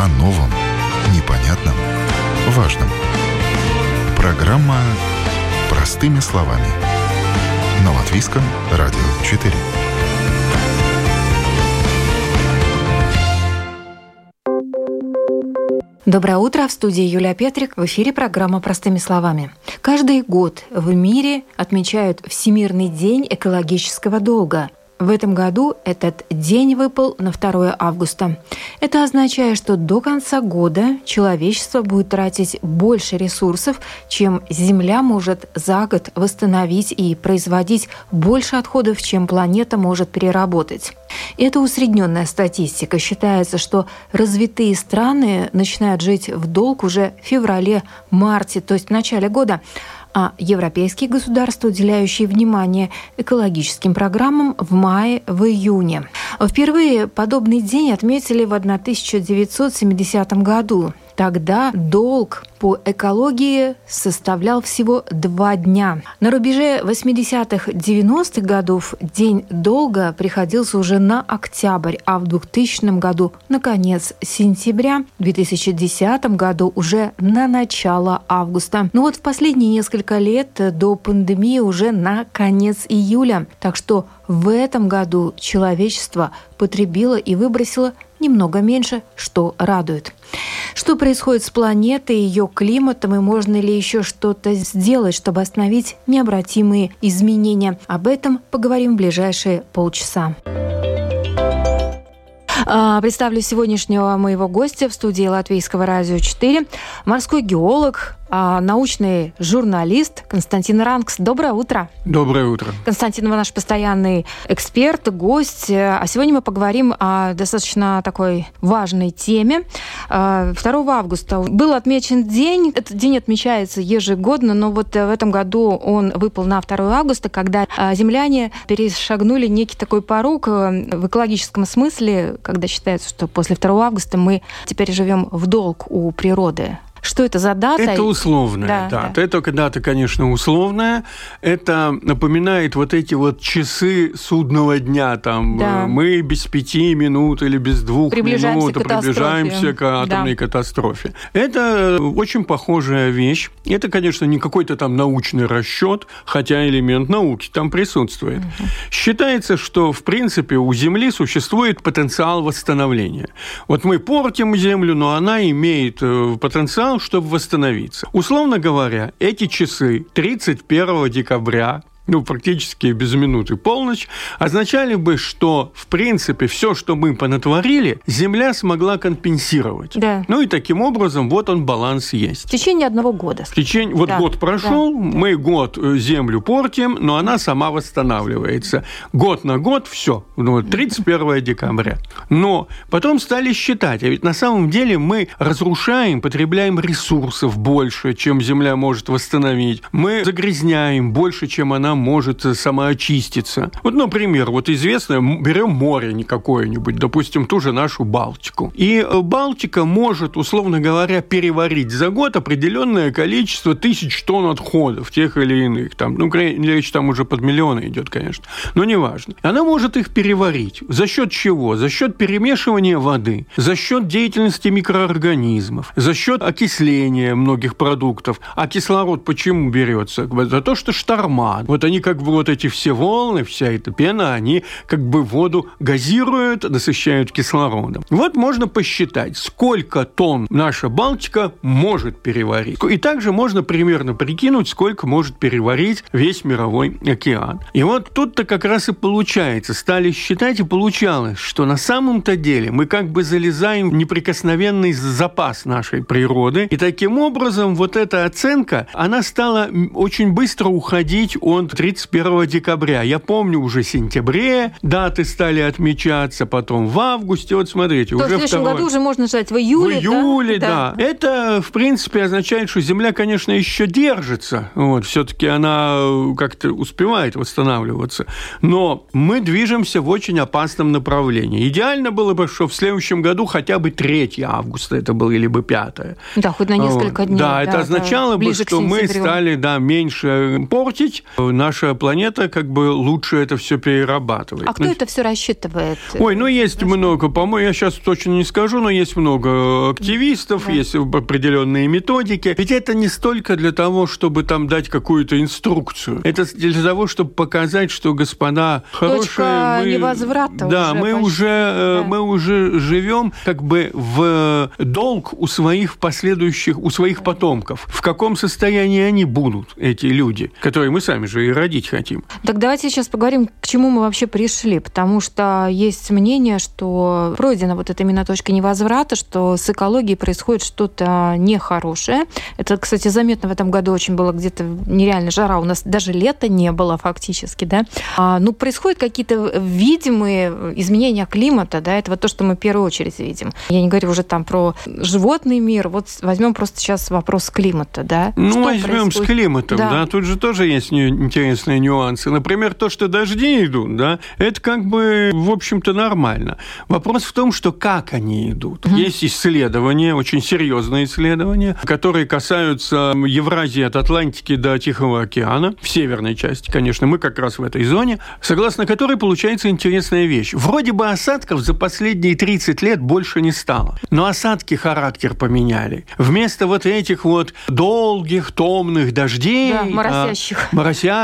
о новом, непонятном, важном. Программа «Простыми словами» на Латвийском радио 4. Доброе утро. В студии Юлия Петрик. В эфире программа «Простыми словами». Каждый год в мире отмечают Всемирный день экологического долга. В этом году этот день выпал на 2 августа. Это означает, что до конца года человечество будет тратить больше ресурсов, чем Земля может за год восстановить и производить больше отходов, чем планета может переработать. Это усредненная статистика. Считается, что развитые страны начинают жить в долг уже в феврале-марте, то есть в начале года а европейские государства, уделяющие внимание экологическим программам в мае, в июне. Впервые подобный день отметили в 1970 году. Тогда долг по экологии составлял всего два дня. На рубеже 80-х, 90-х годов день долга приходился уже на октябрь, а в 2000 году на конец сентября, в 2010 году уже на начало августа. Но вот в последние несколько лет до пандемии уже на конец июля. Так что в этом году человечество потребило и выбросило немного меньше, что радует. Что происходит с планетой, ее климатом и можно ли еще что-то сделать, чтобы остановить необратимые изменения? Об этом поговорим в ближайшие полчаса. А, представлю сегодняшнего моего гостя в студии Латвийского радио 4. Морской геолог, научный журналист Константин Ранкс. Доброе утро. Доброе утро. Константин, вы наш постоянный эксперт, гость. А сегодня мы поговорим о достаточно такой важной теме. 2 а, августа был отмечен день. Этот день отмечается ежегодно, но вот в этом году он выпал на 2 августа, когда а, земляне перешагнули некий такой порог э, в экологическом смысле, когда считается, что после 2 августа мы теперь живем в долг у природы. Что это за дата? Это условная да, дата. Да. Это дата, конечно, условная. Это напоминает вот эти вот часы судного дня. Там да. мы без пяти минут или без двух минут к приближаемся к атомной да. катастрофе. Это очень похожая вещь. Это, конечно, не какой-то там научный расчет, хотя элемент науки там присутствует. Угу. Считается, что, в принципе, у Земли существует потенциал восстановления. Вот мы портим Землю, но она имеет э, потенциал потенциал, чтобы восстановиться. Условно говоря, эти часы 31 декабря ну, практически без минуты полночь, означали бы, что, в принципе, все, что мы понатворили, Земля смогла компенсировать. Да. Ну и таким образом, вот он баланс есть. В течение одного года. В течение, вот да. год прошел, да. мы год э, Землю портим, но она сама восстанавливается. Год на год, все, ну, 31 декабря. Но потом стали считать, а ведь на самом деле мы разрушаем, потребляем ресурсов больше, чем Земля может восстановить. Мы загрязняем больше, чем она может самоочиститься. Вот, например, вот известное, берем море не какое-нибудь, допустим, ту же нашу Балтику. И э, Балтика может, условно говоря, переварить за год определенное количество тысяч тонн отходов, тех или иных. Там, ну, речь там уже под миллионы идет, конечно, но неважно. Она может их переварить. За счет чего? За счет перемешивания воды, за счет деятельности микроорганизмов, за счет окисления многих продуктов. А кислород почему берется? За то, что шторма. Вот они как бы вот эти все волны, вся эта пена, они как бы воду газируют, насыщают кислородом. Вот можно посчитать, сколько тонн наша Балтика может переварить. И также можно примерно прикинуть, сколько может переварить весь мировой океан. И вот тут-то как раз и получается. Стали считать, и получалось, что на самом-то деле мы как бы залезаем в неприкосновенный запас нашей природы. И таким образом вот эта оценка, она стала очень быстро уходить от 31 декабря. Я помню уже в сентябре даты стали отмечаться, потом в августе. Вот смотрите, То уже в следующем году уже можно ждать в июле. В июле, да? да. Это, в принципе, означает, что Земля, конечно, еще держится. Вот, все-таки она э, как-то успевает восстанавливаться. Но мы движемся в очень опасном направлении. Идеально было бы, что в следующем году хотя бы 3 августа это было, или бы 5. Да, хоть на несколько вот. дней. Да, да это означало да, бы, что мы стали да, меньше портить, наша планета как бы лучше это все перерабатывает. А кто это все рассчитывает? Ой, ну есть много, по-моему, я сейчас точно не скажу, но есть много активистов, да. есть определенные методики. Ведь это не столько для того, чтобы там дать какую-то инструкцию. Это для того, чтобы показать, что, господа, хорошие... Точка мы, невозврата Да, уже мы почти, уже, э, да. мы уже живем как бы в долг у своих последующих, у своих потомков. В каком состоянии они будут, эти люди, которые мы сами же и родить хотим. Так давайте сейчас поговорим, к чему мы вообще пришли, потому что есть мнение, что пройдена вот эта именно точка невозврата, что с экологией происходит что-то нехорошее. Это, кстати, заметно в этом году очень было где-то нереально жара. У нас даже лета не было фактически, да. А, ну, происходят какие-то видимые изменения климата, да, это вот то, что мы в первую очередь видим. Я не говорю уже там про животный мир, вот возьмем просто сейчас вопрос климата, да. Ну, Что возьмем происходит? с климатом, да. Да. тут же тоже есть не- интересные нюансы. Например, то, что дожди идут, да, это как бы, в общем-то, нормально. Вопрос в том, что как они идут. Есть исследования, очень серьезные исследования, которые касаются Евразии от Атлантики до Тихого океана, в северной части, конечно, мы как раз в этой зоне, согласно которой получается интересная вещь. Вроде бы осадков за последние 30 лет больше не стало, но осадки характер поменяли. Вместо вот этих вот долгих, томных дождей, Да, а, моросящих.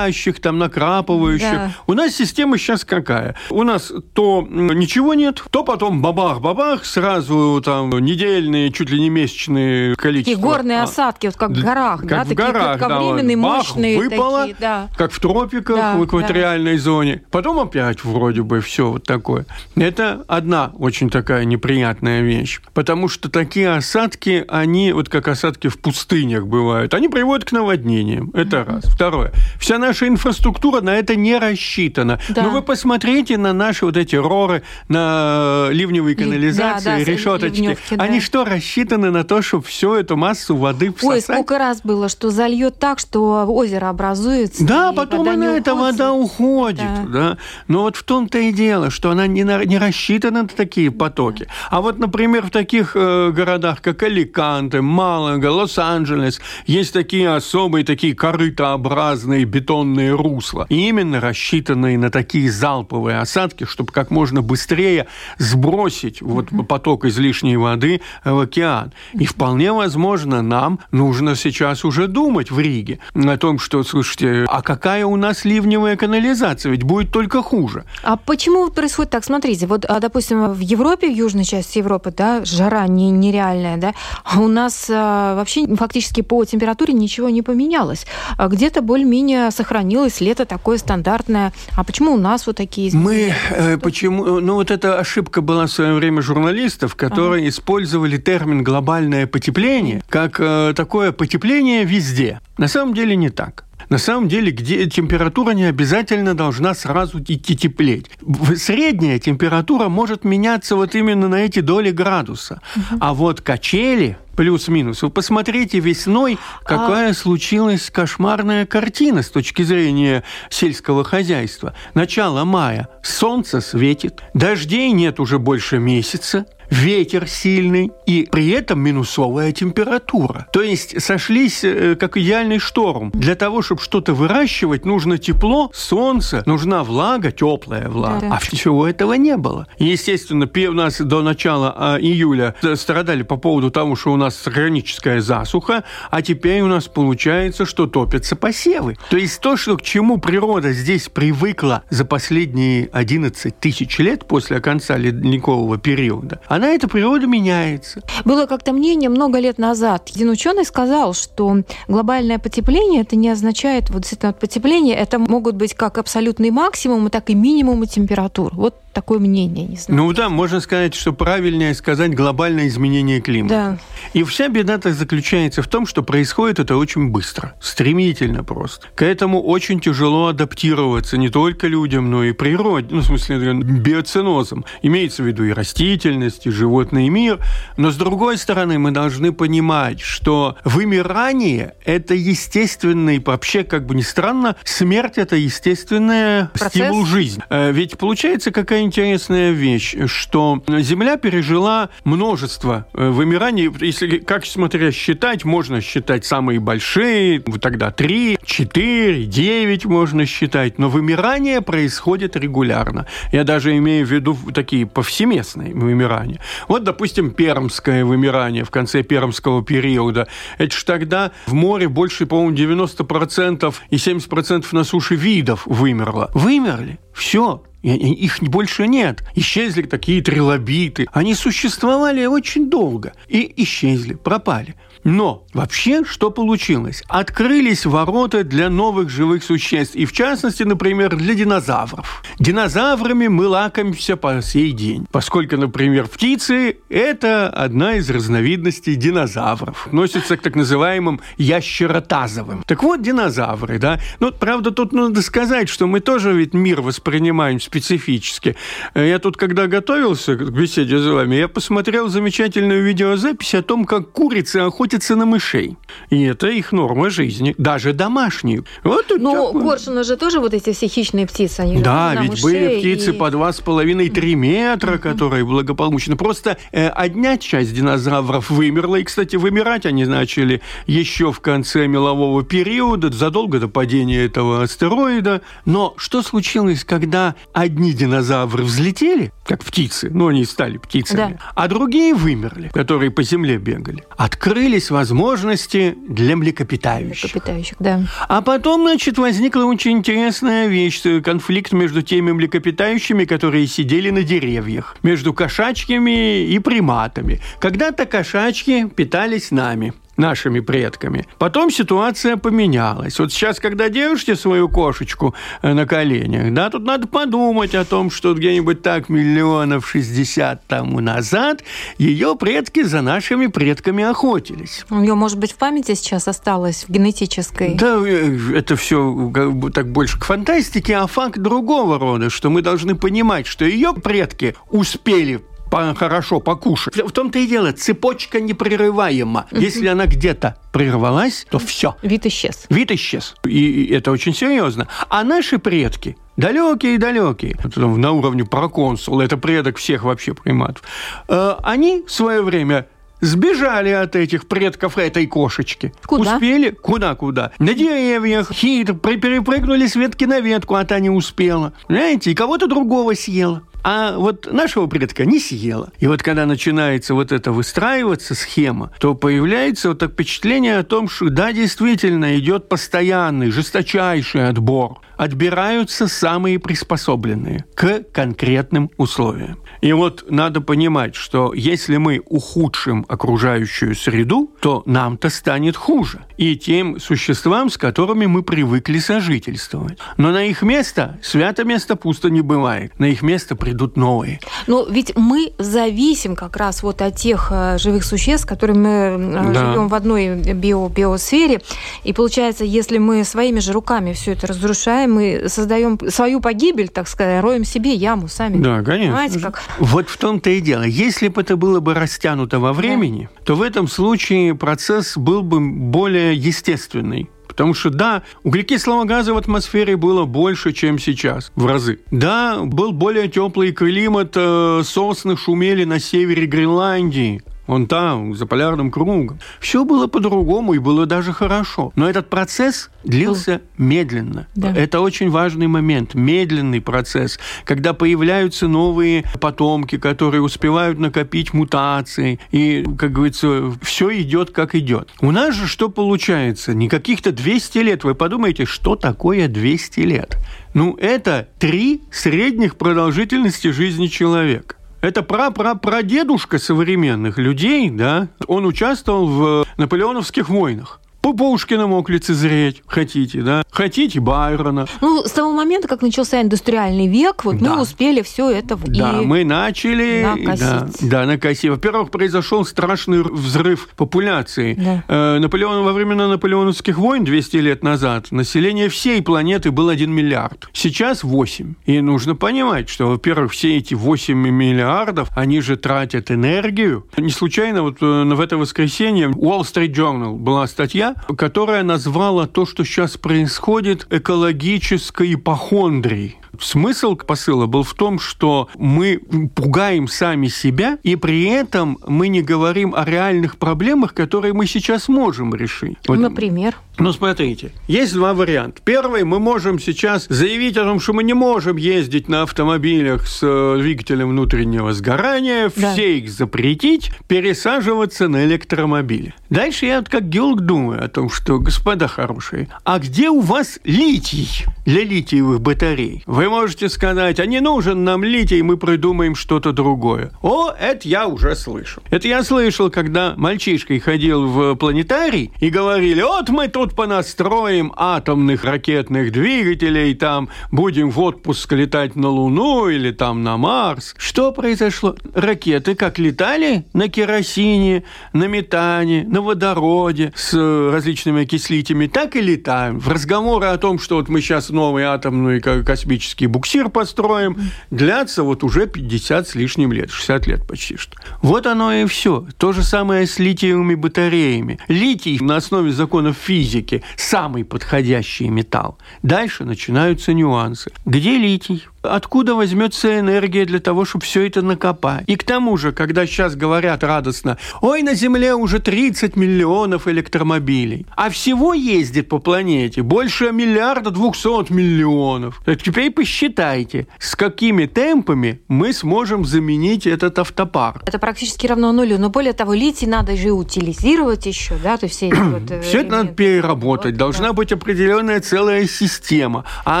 Моросящих, там накрапывающих. Да. У нас система сейчас какая? У нас то ничего нет, то потом бабах-бабах, сразу там недельные, чуть ли не месячные количества. Такие горные а, осадки, вот как в горах, как да, в такие горах, да, кратковременные, вот бах, мощные выпало, такие, да. как в тропиках, Да, в экваториальной зоне. Потом опять вроде бы все вот такое. Это одна очень такая неприятная вещь. Потому что такие осадки, они, вот как осадки в пустынях бывают, они приводят к наводнениям. Это раз. Второе. Вся наша инфраструктура на это не рассчитана. Да. Но вы посмотрите на наши вот эти роры, на ливневые Ли- канализации, да, да, решеточки. ливневки, да. Они что, рассчитаны на то, чтобы всю эту массу воды Ой, всосать? сколько раз было, что зальет так, что озеро образуется. Да, потом она, эта вода уходит. Да. Да. Но вот в том-то и дело, что она не, на- не рассчитана на такие потоки. А вот, например, в таких э, городах, как Аликанте, Малага, Лос-Анджелес, есть такие особые, такие корытообразные бетонные русла. И именно рассчитанные на такие залповые осадки, чтобы как можно быстрее сбросить вот поток излишней воды в океан. И вполне возможно, нам нужно сейчас уже думать в Риге о том, что, слушайте, а какая у нас ливневая канализация? Ведь будет только хуже. А почему происходит так? Смотрите, вот, а, допустим, в Европе, в южной части Европы, да, жара не, нереальная, да, а у нас а, вообще фактически по температуре ничего не поменялось. А где-то более-менее сохранилось лето такое стандартное. А почему у нас вот такие Мы изменения? э, почему? Ну вот эта ошибка была в свое время журналистов, которые использовали термин глобальное потепление как э, такое потепление везде. На самом деле не так. На самом деле, где температура не обязательно должна сразу идти теплеть. Средняя температура может меняться вот именно на эти доли градуса. А вот качели плюс-минус. Вы посмотрите весной, какая случилась кошмарная картина с точки зрения сельского хозяйства. Начало мая. Солнце светит, дождей нет уже больше месяца, ветер сильный и при этом минусовая температура. То есть сошлись э, как идеальный шторм. Для того, чтобы что-то выращивать, нужно тепло, солнце, нужна влага, теплая влага. Да-да. А всего этого не было. Естественно, у нас до начала а, июля э, страдали по поводу того, что у нас хроническая засуха, а теперь у нас получается, что топятся посевы. То есть то, что к чему природа здесь привыкла за последние 11 тысяч лет после конца ледникового периода, она, эта природа, меняется. Было как-то мнение много лет назад. Один ученый сказал, что глобальное потепление это не означает вот действительно вот потепление, это могут быть как абсолютный максимум, так и минимум температур. Вот такое мнение, не знаю. Ну да, можно сказать, что правильнее сказать глобальное изменение климата. Да. И вся беда-то заключается в том, что происходит это очень быстро, стремительно просто. К этому очень тяжело адаптироваться не только людям, но и природе, ну, в смысле, биоценозам. Имеется в виду и растительность, и животный мир. Но, с другой стороны, мы должны понимать, что вымирание – это естественный, вообще, как бы ни странно, смерть – это естественный Процесс? стимул жизни. Э, Ведь получается какая интересная вещь, что Земля пережила множество э, вымираний. Если как смотря считать, можно считать самые большие, тогда три, четыре, девять можно считать, но вымирание происходит регулярно. Я даже имею в виду такие повсеместные вымирания. Вот, допустим, пермское вымирание в конце пермского периода. Это же тогда в море больше, по-моему, 90% и 70% на суше видов вымерло. Вымерли. Все. Их больше нет. Исчезли такие трилобиты. Они существовали очень долго и исчезли, пропали. Но вообще что получилось? Открылись ворота для новых живых существ, и в частности, например, для динозавров. Динозаврами мы лакомимся по сей день, поскольку, например, птицы – это одна из разновидностей динозавров. Относятся к так называемым ящеротазовым. Так вот, динозавры, да. Ну, правда, тут надо сказать, что мы тоже ведь мир воспринимаем специфически. Я тут, когда готовился к беседе с вами, я посмотрел замечательную видеозапись о том, как курицы охотятся охотятся на мышей. И это их норма жизни, даже домашнюю. Вот ну, такой... коршуны же тоже вот эти все хищные птицы, они Да, ведь были птицы и... по 2,5-3 метра, которые благополучно. Просто э, одна часть динозавров вымерла, и, кстати, вымирать они начали еще в конце мелового периода, задолго до падения этого астероида. Но что случилось, когда одни динозавры взлетели, как птицы, ну, они стали птицами, да. а другие вымерли, которые по земле бегали? Открылись появились возможности для млекопитающих. Млекопитающих, да. А потом, значит, возникла очень интересная вещь, конфликт между теми млекопитающими, которые сидели на деревьях, между кошачьими и приматами. Когда-то кошачьи питались нами нашими предками. Потом ситуация поменялась. Вот сейчас, когда держите свою кошечку э, на коленях, да, тут надо подумать о том, что где-нибудь так миллионов шестьдесят тому назад ее предки за нашими предками охотились. У нее, может быть, в памяти сейчас осталось, в генетической? Да, э, это все так больше к фантастике, а факт другого рода, что мы должны понимать, что ее предки успели хорошо покушать. В том-то и дело, цепочка непрерываема. Если она где-то прервалась, то все. Вид исчез. Вид исчез. И это очень серьезно. А наши предки, далекие-далекие, на уровне проконсула, это предок всех вообще приматов, э, они в свое время сбежали от этих предков этой кошечки. Куда? Успели? Куда-куда? На деревьях. Хитро перепрыгнули с ветки на ветку, а та не успела. Знаете, и кого-то другого съела а вот нашего предка не съела. И вот когда начинается вот это выстраиваться схема, то появляется вот так впечатление о том, что да, действительно идет постоянный, жесточайший отбор. Отбираются самые приспособленные к конкретным условиям. И вот надо понимать, что если мы ухудшим окружающую среду, то нам-то станет хуже. И тем существам, с которыми мы привыкли сожительствовать. Но на их место, свято место пусто не бывает. На их место придут новые. Но ведь мы зависим как раз вот от тех э, живых существ, с которыми мы э, да. живем в одной био биосфере. И получается, если мы своими же руками все это разрушаем, мы создаем свою погибель, так сказать, роем себе яму сами. Да, конечно. Понимаете, как? Вот в том-то и дело. Если бы это было бы растянуто во времени, да. то в этом случае процесс был бы более естественный. Потому что, да, углекислого газа в атмосфере было больше, чем сейчас, в разы. Да, был более теплый климат, э, сосны шумели на севере Гренландии. Вон там, за полярным кругом. Все было по-другому и было даже хорошо. Но этот процесс длился медленно. Да. Это очень важный момент. Медленный процесс, когда появляются новые потомки, которые успевают накопить мутации. И, как говорится, все идет как идет. У нас же что получается? Не каких-то 200 лет. Вы подумайте, что такое 200 лет? Ну, это три средних продолжительности жизни человека. Это пра-пра-прадедушка современных людей, да, он участвовал в наполеоновских войнах. По Пушкина мог лицезреть, хотите, да? Хотите Байрона. Ну, с того момента, как начался индустриальный век, вот да. мы успели все это Да, и мы начали... Накосить. Да, да, накосить. Во-первых, произошел страшный взрыв популяции. Да. Э, Наполеон, во времена наполеоновских войн 200 лет назад население всей планеты было 1 миллиард. Сейчас 8. И нужно понимать, что, во-первых, все эти 8 миллиардов, они же тратят энергию. Не случайно вот э, в это воскресенье Wall Street Journal была статья, которая назвала то, что сейчас происходит, экологической ипохондрией Смысл посыла был в том, что мы пугаем сами себя, и при этом мы не говорим о реальных проблемах, которые мы сейчас можем решить. Вот, Например? Ну, смотрите, есть два варианта. Первый, мы можем сейчас заявить о том, что мы не можем ездить на автомобилях с э, двигателем внутреннего сгорания, да. все их запретить, пересаживаться на электромобили. Дальше я вот как геолог думаю о том, что, господа хорошие, а где у вас литий для литиевых батарей? Вы можете сказать, а не нужен нам литий, мы придумаем что-то другое. О, это я уже слышал. Это я слышал, когда мальчишкой ходил в планетарий и говорили, вот мы тут понастроим атомных ракетных двигателей, там будем в отпуск летать на Луну или там на Марс. Что произошло? Ракеты как летали на керосине, на метане, на водороде с различными окислителями, так и летаем. В разговоры о том, что вот мы сейчас новый атомный космический буксир построим, длятся вот уже 50 с лишним лет, 60 лет почти что. Вот оно и все. То же самое с литиевыми батареями. Литий на основе законов физики самый подходящий металл. Дальше начинаются нюансы. Где литий? Откуда возьмется энергия для того, чтобы все это накопать? И к тому же, когда сейчас говорят радостно, ой, на Земле уже 30 миллионов электромобилей, а всего ездит по планете больше миллиарда двухсот миллионов. Так теперь посчитайте, с какими темпами мы сможем заменить этот автопарк. Это практически равно нулю. Но более того, литий надо же утилизировать еще, да, то есть все эти вот... Э, все это надо переработать. Вот, Должна да. быть определенная целая система, а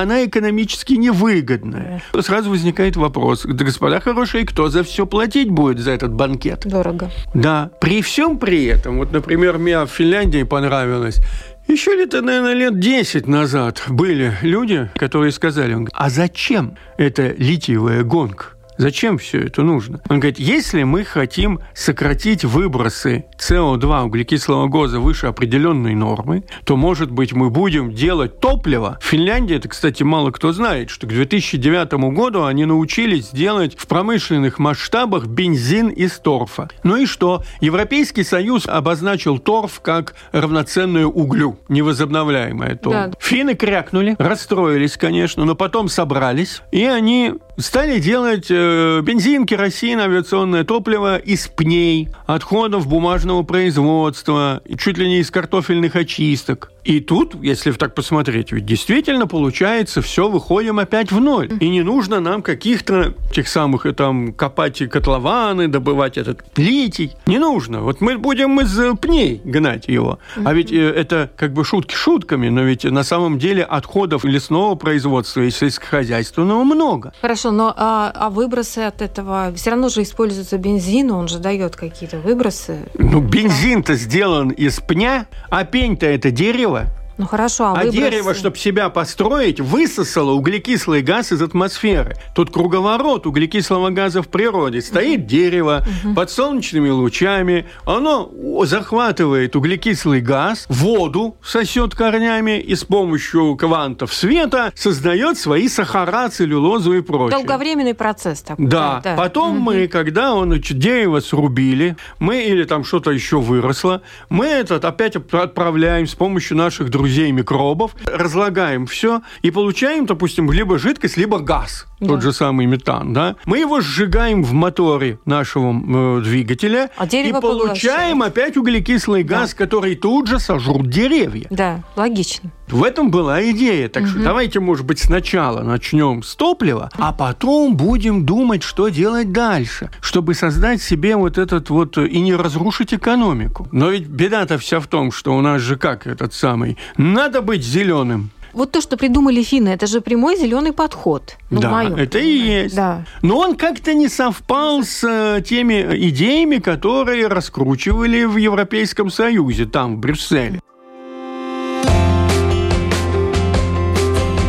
она экономически невыгодная. Сразу возникает вопрос, да, господа хорошие, кто за все платить будет за этот банкет? Дорого. Да. При всем при этом, вот, например, мне в Финляндии понравилось, еще лет, наверное, лет 10 назад были люди, которые сказали, а зачем эта литиевая гонка? Зачем все это нужно? Он говорит, если мы хотим сократить выбросы СО2, углекислого газа выше определенной нормы, то, может быть, мы будем делать топливо. В Финляндии, это, кстати, мало кто знает, что к 2009 году они научились делать в промышленных масштабах бензин из торфа. Ну и что? Европейский Союз обозначил торф как равноценную углю, невозобновляемое то. Да. Финны крякнули, расстроились, конечно, но потом собрались, и они стали делать э, бензин, керосин, авиационное топливо из пней, отходов бумажного производства, чуть ли не из картофельных очисток. И тут, если так посмотреть, ведь действительно получается, все выходим опять в ноль. И не нужно нам каких-то тех самых, э, там, копать котлованы, добывать этот литий. Не нужно. Вот мы будем из пней гнать его. А ведь э, это как бы шутки шутками, но ведь на самом деле отходов лесного производства и сельскохозяйственного много. Хорошо, но а, а выбросы от этого все равно же используется бензин, он же дает какие-то выбросы. Ну, бензин-то сделан из пня, а пень-то это дерево. Ну хорошо, а, а выбросы... дерево, чтобы себя построить, высосало углекислый газ из атмосферы. Тут круговорот углекислого газа в природе. Стоит угу. дерево угу. под солнечными лучами, оно захватывает углекислый газ, воду сосет корнями и с помощью квантов света создает свои сахара, целлюлозу и прочее. Долговременный процесс такой. Да. да. Потом угу. мы, когда он, дерево срубили, мы или там что-то еще выросло, мы этот опять отправляем с помощью наших друзей друзей микробов, разлагаем все и получаем, допустим, либо жидкость, либо газ, да. тот же самый метан, да. Мы его сжигаем в моторе нашего э, двигателя а и получаем поглощает. опять углекислый газ, да. который тут же сожрут деревья. Да, логично. В этом была идея. Так угу. что давайте, может быть, сначала начнем с топлива, а потом будем думать, что делать дальше, чтобы создать себе вот этот вот и не разрушить экономику. Но ведь беда-то вся в том, что у нас же как этот самый надо быть зеленым. Вот то, что придумали финны, это же прямой зеленый подход. Ну, да, это и есть. Да. Но он как-то не совпал с э, теми идеями, которые раскручивали в Европейском Союзе, там, в Брюсселе.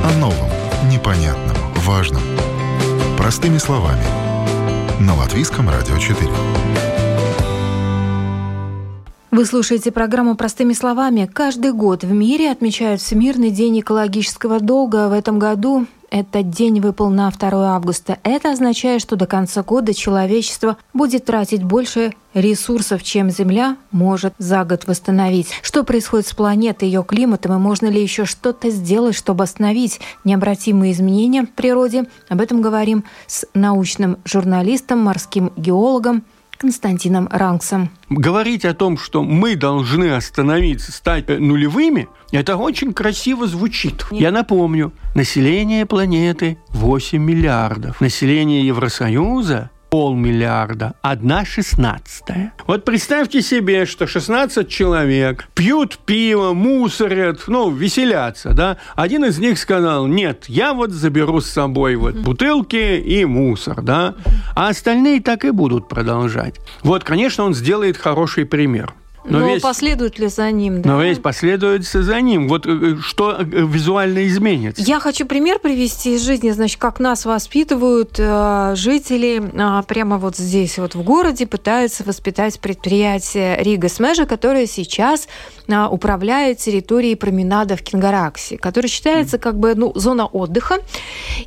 О новом, непонятном, важном. Простыми словами. На Латвийском радио 4. Вы слушаете программу «Простыми словами». Каждый год в мире отмечают Всемирный день экологического долга. В этом году этот день выпал на 2 августа. Это означает, что до конца года человечество будет тратить больше ресурсов, чем Земля может за год восстановить. Что происходит с планетой, ее климатом, и можно ли еще что-то сделать, чтобы остановить необратимые изменения в природе? Об этом говорим с научным журналистом, морским геологом Константином Ранксом. Говорить о том, что мы должны остановиться, стать нулевыми, это очень красиво звучит. Я напомню, население планеты 8 миллиардов. Население Евросоюза полмиллиарда, одна шестнадцатая. Вот представьте себе, что 16 человек пьют пиво, мусорят, ну, веселятся, да. Один из них сказал, нет, я вот заберу с собой вот бутылки и мусор, да. А остальные так и будут продолжать. Вот, конечно, он сделает хороший пример. Но, Но весь, последует ли за ним? Да? Но весь последует за ним. Вот э, что э, визуально изменится? Я хочу пример привести из жизни, значит, как нас воспитывают э, жители э, прямо вот здесь, вот в городе, пытаются воспитать предприятие Рига Смежа, которое сейчас э, управляет территорией променада в Кингараксе, который считается как бы ну, зона отдыха.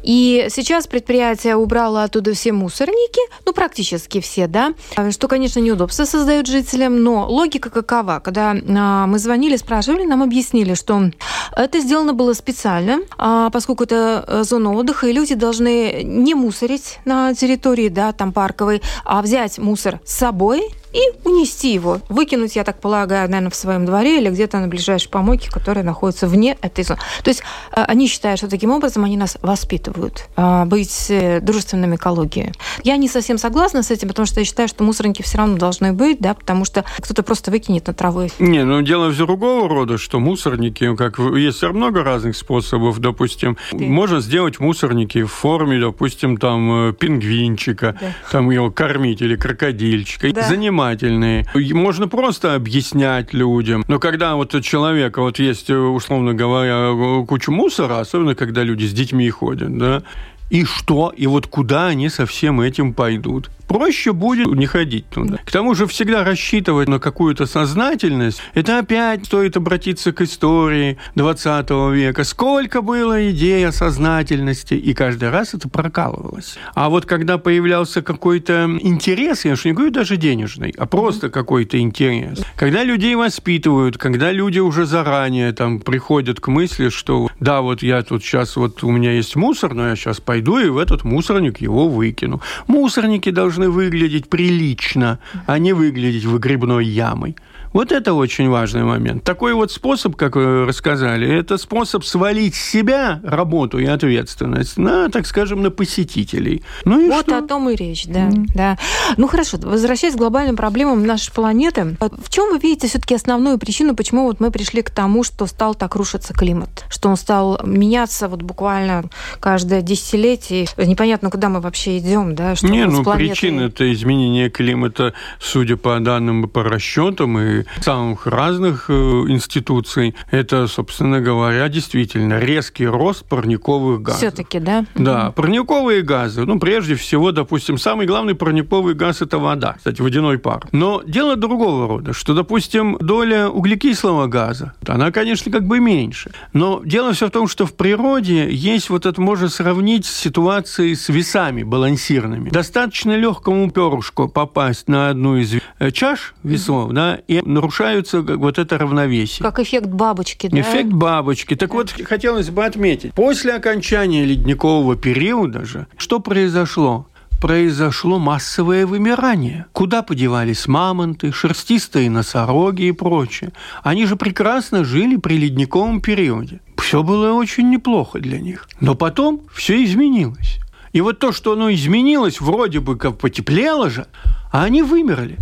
И сейчас предприятие убрало оттуда все мусорники, ну, практически все, да, что, конечно, неудобство создает жителям, но логика логика какова? Когда а, мы звонили, спрашивали, нам объяснили, что это сделано было специально, а, поскольку это э, зона отдыха, и люди должны не мусорить на территории, да, там парковой, а взять мусор с собой и унести его. Выкинуть, я так полагаю, наверное, в своем дворе или где-то на ближайшей помойке, которая находится вне этой зоны. То есть э, они считают, что таким образом они нас воспитывают э, быть э, дружественными экологии. Я не совсем согласна с этим, потому что я считаю, что мусорники все равно должны быть, да, потому что кто-то просто выкинет на траву. Не, ну дело в другого рода, что мусорники, ну, как есть много разных способов, допустим, Ты. можно сделать мусорники в форме, допустим, там пингвинчика, да. там его кормить или крокодильчика, да. заниматься занимательные. Можно просто объяснять людям. Но когда вот у человека вот есть, условно говоря, куча мусора, особенно когда люди с детьми ходят, да, и что? И вот куда они со всем этим пойдут? Проще будет не ходить туда. К тому же всегда рассчитывать на какую-то сознательность, это опять стоит обратиться к истории 20 века. Сколько было идей о сознательности, и каждый раз это прокалывалось. А вот когда появлялся какой-то интерес, я же не говорю даже денежный, а просто какой-то интерес, когда людей воспитывают, когда люди уже заранее там приходят к мысли, что да, вот я тут сейчас, вот у меня есть мусор, но я сейчас пойду и в этот мусорник его выкину. Мусорники должны должны выглядеть прилично, а не выглядеть выгребной ямой. Вот это очень важный момент. Такой вот способ, как вы рассказали, это способ свалить с себя работу и ответственность на, так скажем, на посетителей. Ну и вот что? о том и речь, да, mm. да. Ну хорошо, возвращаясь к глобальным проблемам нашей планеты, в чем вы видите все-таки основную причину, почему вот мы пришли к тому, что стал так рушиться климат, что он стал меняться вот буквально каждое десятилетие, непонятно, куда мы вообще идем, да? Что Не, ну планетой... причина это изменение климата, судя по данным и по расчетам и самых разных э, институций, это, собственно говоря, действительно резкий рост парниковых газов. Все-таки, да? Да, парниковые газы. Ну, прежде всего, допустим, самый главный парниковый газ – это вода, кстати, водяной пар. Но дело другого рода, что, допустим, доля углекислого газа, она, конечно, как бы меньше. Но дело все в том, что в природе есть вот это, можно сравнить с ситуацией с весами балансирными. Достаточно легкому перышку попасть на одну из э, чаш весов, да, и нарушаются как, вот это равновесие. Как эффект бабочки, да? Эффект бабочки. Так да. вот, хотелось бы отметить, после окончания ледникового периода же, что произошло? произошло массовое вымирание. Куда подевались мамонты, шерстистые носороги и прочее? Они же прекрасно жили при ледниковом периоде. Все было очень неплохо для них. Но потом все изменилось. И вот то, что оно изменилось, вроде бы как потеплело же, а они вымерли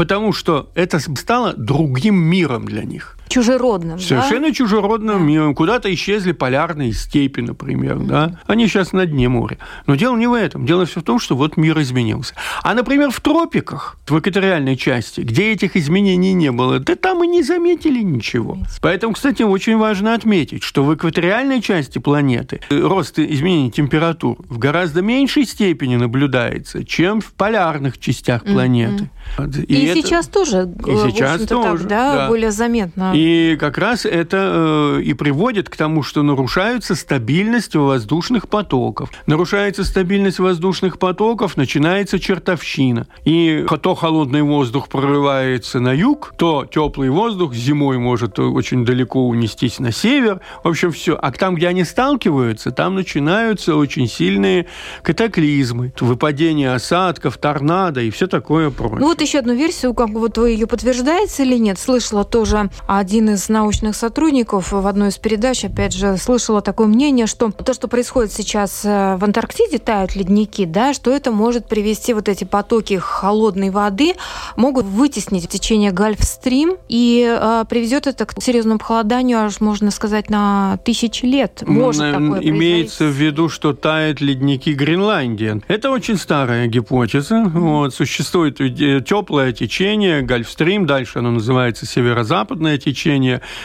потому что это стало другим миром для них чужеродным. Совершенно да? чужеродным да. миром. Куда-то исчезли полярные степи, например. Mm-hmm. Да? Они сейчас на дне моря. Но дело не в этом. Дело все в том, что вот мир изменился. А, например, в тропиках, в экваториальной части, где этих изменений не было, да там и не заметили ничего. Поэтому, кстати, очень важно отметить, что в экваториальной части планеты рост изменений температур в гораздо меньшей степени наблюдается, чем в полярных частях планеты. Mm-hmm. И, и это... сейчас тоже, и сейчас тоже, так, да, да, более заметно И как раз это э, и приводит к тому, что нарушается стабильность воздушных потоков. Нарушается стабильность воздушных потоков, начинается чертовщина. И то холодный воздух прорывается на юг, то теплый воздух зимой может очень далеко унестись на север. В общем, все. А там, где они сталкиваются, там начинаются очень сильные катаклизмы, выпадение осадков, торнадо и все такое прочее. Ну вот еще одну версию, как вот вы ее подтверждаете или нет, слышала тоже один из научных сотрудников в одной из передач, опять же, слышала такое мнение, что то, что происходит сейчас э, в Антарктиде, тают ледники, да, что это может привести вот эти потоки холодной воды, могут вытеснить течение Гольфстрим и э, приведет это к серьезному похолоданию, аж можно сказать, на тысячи лет. Может такое Имеется в виду, что тают ледники Гренландии. Это очень старая гипотеза. Mm-hmm. Вот, существует э, теплое течение, Гольфстрим, дальше оно называется северо-западное течение.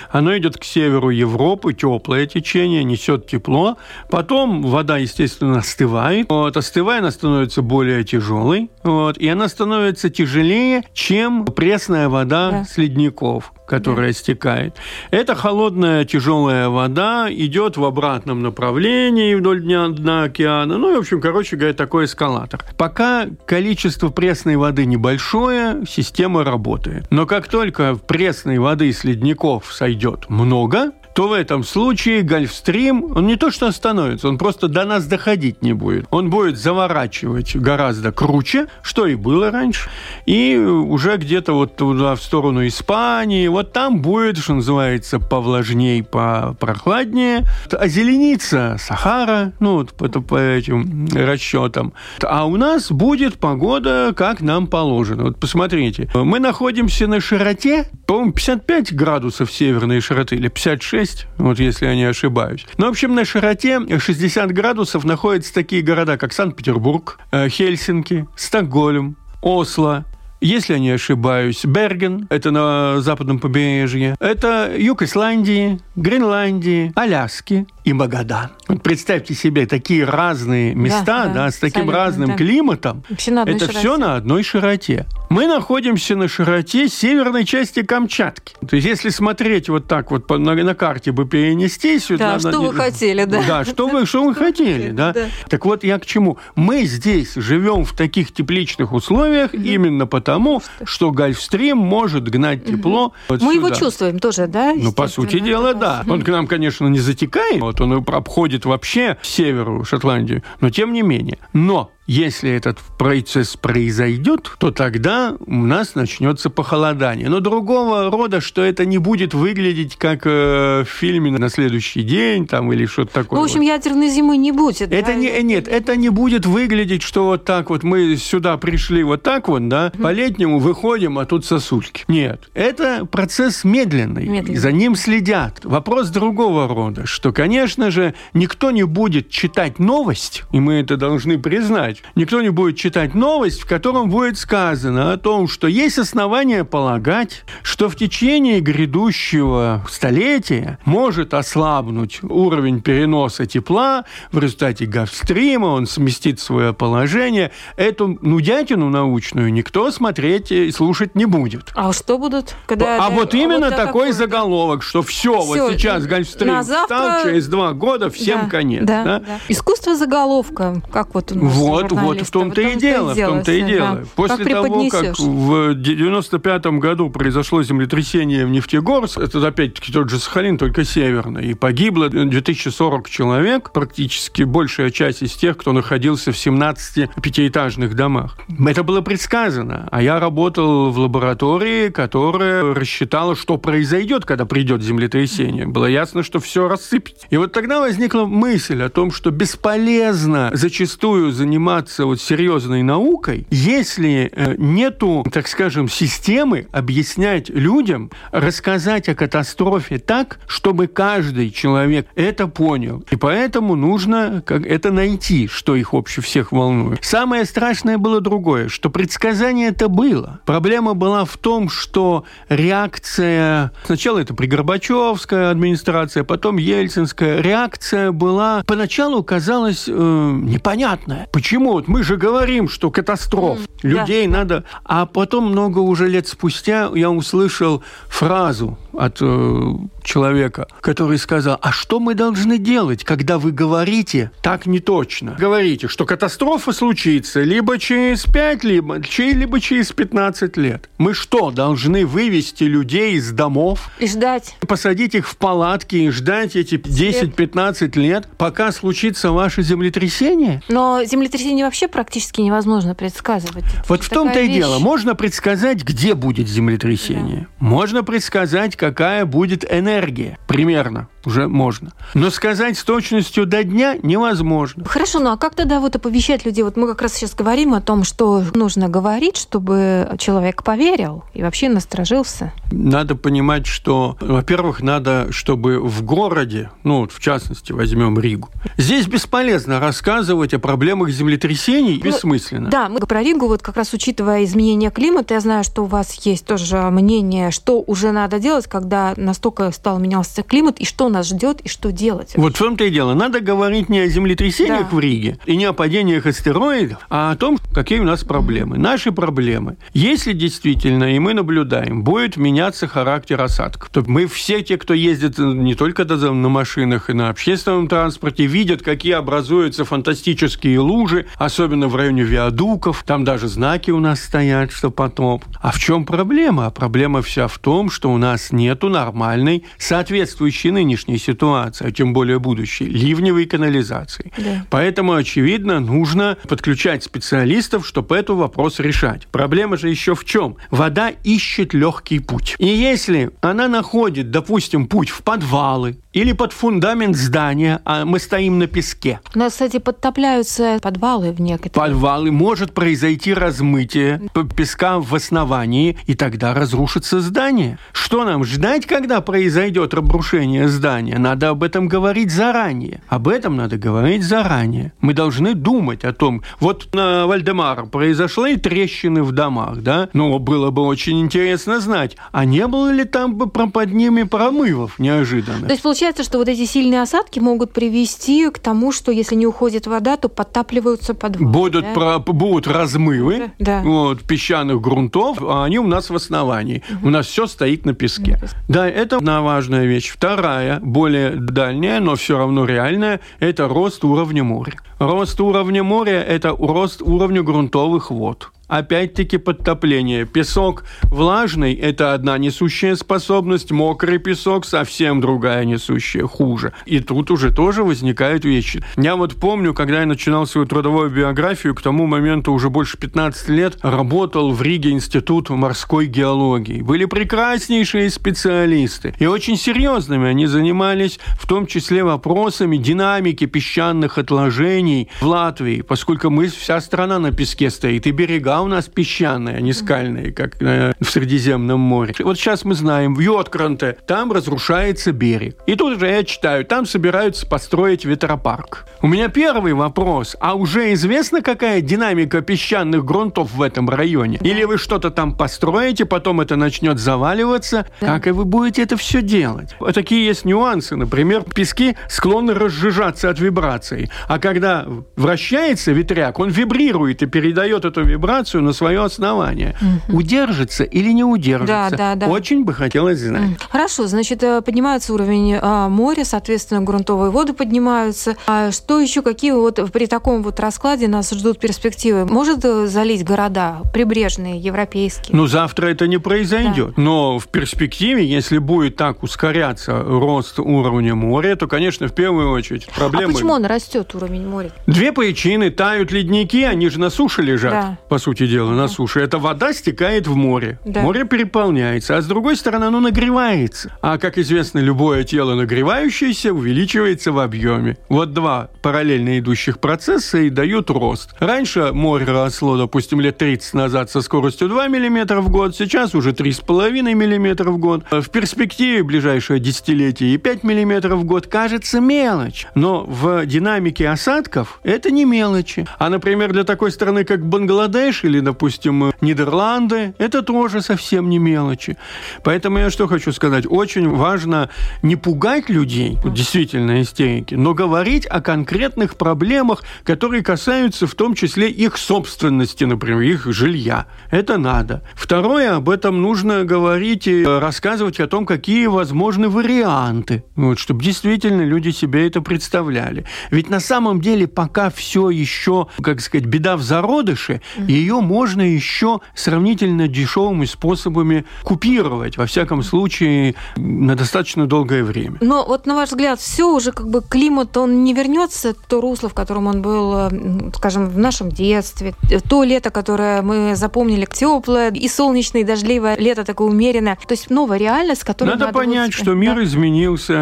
Оно идет к северу Европы, теплое течение, несет тепло. Потом вода, естественно, остывает. Вот, остывая, она становится более тяжелой. Вот, и она становится тяжелее, чем пресная вода да. с ледников которая да. стекает. Эта холодная тяжелая вода идет в обратном направлении вдоль дня, дна океана. Ну и, в общем, короче говоря, такой эскалатор. Пока количество пресной воды небольшое, система работает. Но как только пресной воды с ледников сойдет много, то в этом случае Гольфстрим, он не то что остановится, он просто до нас доходить не будет. Он будет заворачивать гораздо круче, что и было раньше, и уже где-то вот туда в сторону Испании, вот там будет, что называется, повлажней, попрохладнее, озеленится Сахара, ну вот по, по этим расчетам. А у нас будет погода, как нам положено. Вот посмотрите, мы находимся на широте, по-моему, 55 градусов северной широты или 56, 6, вот если я не ошибаюсь. Ну, в общем, на широте 60 градусов находятся такие города, как Санкт-Петербург, э, Хельсинки, Стокгольм, Осло, если я не ошибаюсь, Берген, это на западном побережье, это юг Исландии, Гренландии, Аляски и Магадан. Вот представьте себе такие разные места, да, да, да с таким разным да. климатом. это широте. все на одной широте. Мы находимся на широте северной части Камчатки. То есть, если смотреть вот так вот по, на, на карте бы перенестись... Да, надо, что вы хотели, да. Да, что вы, что вы хотели, да. Так вот, я к чему? Мы здесь живем в таких тепличных условиях именно потому, что Гольфстрим может гнать тепло Мы его чувствуем тоже, да? Ну, по сути дела, да. Он к нам, конечно, не затекает, вот он обходит вообще северу Шотландию, но тем не менее. Но если этот процесс произойдет, то тогда у нас начнется похолодание. Но другого рода, что это не будет выглядеть как э, в фильме на следующий день там, или что-то такое. Ну, в общем, вот. ядерной зимы не будет. Это да? не, нет, это не будет выглядеть, что вот так вот мы сюда пришли вот так вот, да, mm по-летнему выходим, а тут сосульки. Нет, это процесс медленный, медленный. за ним следят. Вопрос другого рода, что, конечно же, никто не будет читать новость, и мы это должны признать, читать. Никто не будет читать новость, в котором будет сказано о том, что есть основания полагать, что в течение грядущего столетия может ослабнуть уровень переноса тепла в результате гавстрима, он сместит свое положение. Эту нудятину научную никто смотреть и слушать не будет. А что будут? Когда а это... вот именно вот такой заголовок, что все, все вот сейчас Гольфстрим завтра... стал, через два года всем да, конец. Да, да? Да. Искусство заголовка, как вот у нас вот, вот, вот в том-то и дело, в том-то и дело. Да. После как того, как в 95-м году произошло землетрясение в Нефтегорск, это опять-таки тот же Сахалин, только северный, и погибло 2040 человек, практически большая часть из тех, кто находился в 17 пятиэтажных домах. Это было предсказано, а я работал в лаборатории, которая рассчитала, что произойдет, когда придет землетрясение. Было ясно, что все рассыпется. И вот тогда возникла мысль о том, что бесполезно зачастую заниматься заниматься вот серьезной наукой, если э, нету, так скажем, системы объяснять людям, рассказать о катастрофе так, чтобы каждый человек это понял. И поэтому нужно как это найти, что их вообще всех волнует. Самое страшное было другое, что предсказание это было. Проблема была в том, что реакция... Сначала это при Горбачевская администрация, потом Ельцинская. Реакция была... Поначалу казалась э, непонятная. Почему почему? Вот мы же говорим, что катастроф. Людей да. надо... А потом много уже лет спустя я услышал фразу от э, человека, который сказал, а что мы должны делать, когда вы говорите так не точно? Говорите, что катастрофа случится либо через 5, либо, либо через 15 лет. Мы что, должны вывести людей из домов? И ждать. Посадить их в палатки и ждать эти 10-15 лет, пока случится ваше землетрясение? Но землетрясение вообще практически невозможно предсказывать. Вот в том-то и дело. Можно предсказать, где будет землетрясение. Да. Можно предсказать, какая будет энергия. Примерно уже можно. Но сказать с точностью до дня невозможно. Хорошо, ну а как тогда вот оповещать людей? Вот мы как раз сейчас говорим о том, что нужно говорить, чтобы человек поверил и вообще насторожился. Надо понимать, что, во-первых, надо, чтобы в городе, ну, в частности, возьмем Ригу, здесь бесполезно рассказывать о проблемах землетрясений, ну, бессмысленно. Да, мы про Ригу, вот как раз учитывая изменение климата, я знаю, что у вас есть тоже мнение, что уже надо делать, когда настолько стал менялся климат, и что нас ждет и что делать. Вот в том-то и дело. Надо говорить не о землетрясениях да. в Риге и не о падениях астероидов, а о том, какие у нас проблемы. Наши проблемы. Если действительно, и мы наблюдаем, будет меняться характер осадков, то мы все те, кто ездит не только на машинах и на общественном транспорте, видят, какие образуются фантастические лужи, особенно в районе виадуков. Там даже знаки у нас стоят, что потоп. А в чем проблема? А проблема вся в том, что у нас нету нормальной, соответствующей нынешней нынешней ситуации, а тем более будущей, ливневой канализации. Да. Поэтому, очевидно, нужно подключать специалистов, чтобы этот вопрос решать. Проблема же еще в чем? Вода ищет легкий путь. И если она находит, допустим, путь в подвалы или под фундамент здания, а мы стоим на песке. У нас, кстати, подтопляются подвалы в некоторых. Подвалы. Может произойти размытие песка в основании, и тогда разрушится здание. Что нам ждать, когда произойдет обрушение здания? Надо об этом говорить заранее. Об этом надо говорить заранее. Мы должны думать о том. Вот на Вальдемар произошли трещины в домах, да? Ну, было бы очень интересно знать, а не было ли там бы под ними промывов неожиданно? То есть, получается, что вот эти сильные осадки могут привести к тому, что если не уходит вода, то подтапливаются подвалы. Будут, да? про, будут размывы да. Вот, песчаных грунтов, а они у нас в основании. Угу. У нас все стоит на песке. На Да, это одна важная вещь. Вторая, более дальняя, но все равно реальная, это рост уровня моря. Рост уровня моря – это рост уровня грунтовых вод. Опять-таки подтопление. Песок влажный – это одна несущая способность, мокрый песок – совсем другая несущая, хуже. И тут уже тоже возникают вещи. Я вот помню, когда я начинал свою трудовую биографию, к тому моменту уже больше 15 лет работал в Риге институт морской геологии. Были прекраснейшие специалисты. И очень серьезными они занимались, в том числе вопросами динамики песчаных отложений в Латвии, поскольку мы, вся страна на песке стоит, и берега а у нас песчаные, а не скальные, как э, в Средиземном море. Вот сейчас мы знаем, в Йоткранте там разрушается берег. И тут же я читаю, там собираются построить ветропарк. У меня первый вопрос, а уже известно, какая динамика песчаных грунтов в этом районе? Или вы что-то там построите, потом это начнет заваливаться? Да. Как и вы будете это все делать? Вот такие есть нюансы. Например, пески склонны разжижаться от вибраций. А когда вращается ветряк, он вибрирует и передает эту вибрацию информацию на свое основание. Угу. Удержится или не удержится? Да, да, да. Очень бы хотелось знать. Хорошо, значит, э, поднимается уровень а, моря, соответственно, грунтовые воды поднимаются. А что еще, какие вот при таком вот раскладе нас ждут перспективы? Может э, залить города прибрежные, европейские? Ну, завтра это не произойдет. Да. Но в перспективе, если будет так ускоряться рост уровня моря, то, конечно, в первую очередь проблема... А почему он растет, уровень моря? Две причины. Тают ледники, они же на суше лежат, да. по сути сути дела, на суше, эта вода стекает в море. Да. Море переполняется, а с другой стороны оно нагревается. А, как известно, любое тело нагревающееся увеличивается в объеме. Вот два параллельно идущих процесса и дают рост. Раньше море росло, допустим, лет 30 назад со скоростью 2 мм в год, сейчас уже 3,5 мм в год. В перспективе ближайшее десятилетие и 5 мм в год кажется мелочь. Но в динамике осадков это не мелочи. А, например, для такой страны, как Бангладеш, или, допустим, Нидерланды, это тоже совсем не мелочи. Поэтому я что хочу сказать. Очень важно не пугать людей, действительно истерики, но говорить о конкретных проблемах, которые касаются в том числе их собственности, например, их жилья. Это надо. Второе, об этом нужно говорить и рассказывать о том, какие возможны варианты, вот, чтобы действительно люди себе это представляли. Ведь на самом деле пока все еще, как сказать, беда в зародыше, ее можно еще сравнительно дешевыми способами купировать, во всяком случае, на достаточно долгое время. Но вот на ваш взгляд, все уже как бы климат, он не вернется то русло, в котором он был, скажем, в нашем детстве, то лето, которое мы запомнили теплое и солнечное, и дождливое, лето такое умеренное. То есть новая реальность, которая надо, надо понять, вот... что мир да. изменился.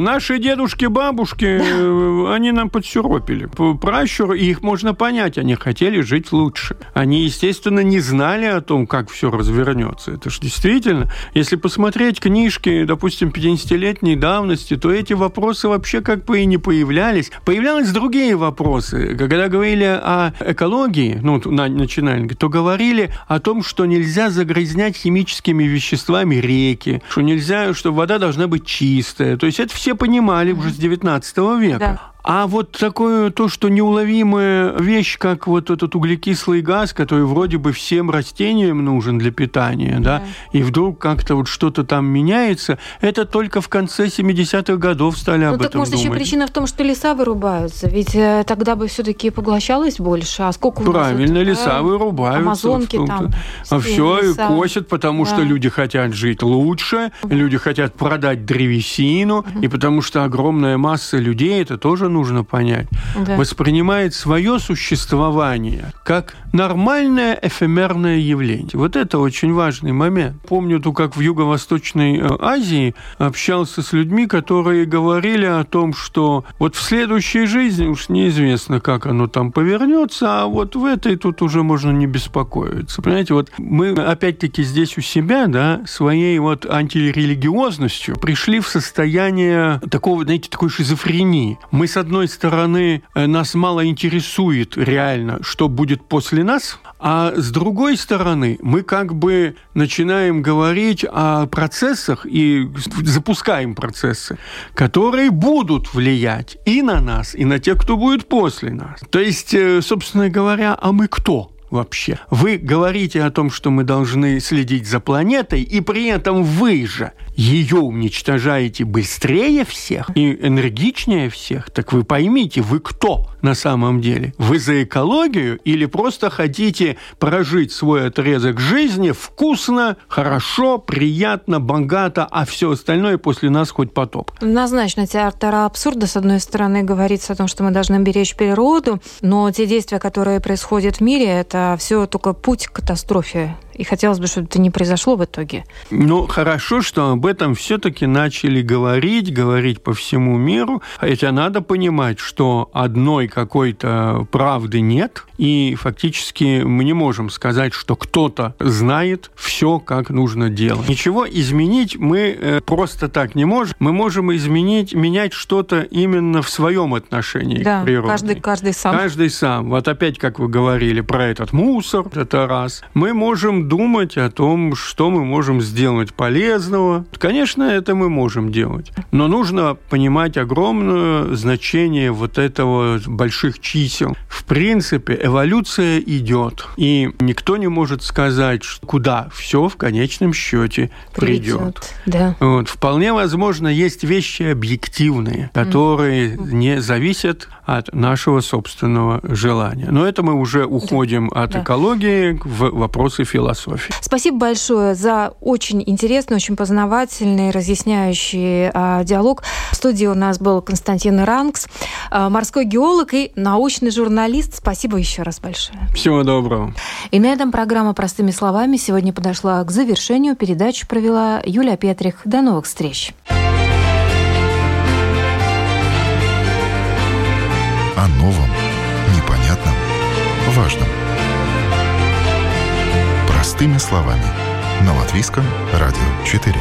Наши дедушки, бабушки, да. они нам подсюропили. Пращуры, их можно понять, они хотели жить лучше. Они, естественно, не знали о том, как все развернется. Это же действительно, если посмотреть книжки, допустим, 50-летней давности, то эти вопросы вообще как бы и не появлялись. Появлялись другие вопросы. Когда говорили о экологии, ну, начинали, то говорили о том, что нельзя загрязнять химическими веществами реки, что нельзя, что вода должна быть чистая. То есть это все понимали уже с 19 века. Да. А вот такое то, что неуловимая вещь, как вот этот углекислый газ, который вроде бы всем растениям нужен для питания, да, да и вдруг как-то вот что-то там меняется, это только в конце 70-х годов стали ну, об так этом может думать. еще причина в том, что леса вырубаются, ведь э, тогда бы все-таки поглощалось больше, а сколько Правильно, нас, леса э, вырубаются. Амазонки там. А все леса. косят, потому да. что люди хотят жить лучше, люди хотят продать древесину, угу. и потому что огромная масса людей, это тоже нужно понять, да. воспринимает свое существование как нормальное эфемерное явление. Вот это очень важный момент. Помню, то, как в Юго-Восточной э, Азии общался с людьми, которые говорили о том, что вот в следующей жизни уж неизвестно, как оно там повернется, а вот в этой тут уже можно не беспокоиться. Понимаете, вот мы опять-таки здесь у себя, да, своей вот антирелигиозностью пришли в состояние такого, знаете, такой шизофрении. Мы, с одной стороны, э, нас мало интересует реально, что будет после нас, а с другой стороны, мы как бы начинаем говорить о процессах и запускаем процессы, которые будут влиять и на нас, и на тех, кто будет после нас. То есть, э, собственно говоря, а мы кто? Вообще. Вы говорите о том, что мы должны следить за планетой, и при этом вы же ее уничтожаете быстрее всех и энергичнее всех. Так вы поймите, вы кто на самом деле? Вы за экологию или просто хотите прожить свой отрезок жизни вкусно, хорошо, приятно, богато, а все остальное после нас хоть потоп? Однозначно, театр абсурда, с одной стороны, говорится о том, что мы должны беречь природу, но те действия, которые происходят в мире, это все только путь к катастрофе. И хотелось бы, чтобы это не произошло в итоге. Ну, хорошо, что об этом все-таки начали говорить, говорить по всему миру. Хотя надо понимать, что одной какой-то правды нет, и фактически мы не можем сказать, что кто-то знает все, как нужно делать. Ничего изменить мы э, просто так не можем. Мы можем изменить, менять что-то именно в своем отношении да, к природе. Каждый, каждый сам. Каждый сам. Вот опять, как вы говорили про этот мусор, это раз. Мы можем думать о том, что мы можем сделать полезного. Конечно, это мы можем делать. Но нужно понимать огромное значение вот этого больших чисел. В принципе, эволюция идет. И никто не может сказать, куда все в конечном счете придет. Да. Вот. Вполне возможно, есть вещи объективные, которые mm. не зависят от нашего собственного желания. Но это мы уже уходим да. от да. экологии в вопросы философии. Спасибо большое за очень интересный, очень познавательный, разъясняющий э, диалог. В студии у нас был Константин Ранкс, э, морской геолог и научный журналист. Спасибо еще раз большое. Всего доброго. И на этом программа «Простыми словами» сегодня подошла к завершению. Передачу провела Юлия Петрих. До новых встреч. О новом, непонятном, важном. Простыми словами. На Латвийском радио 4.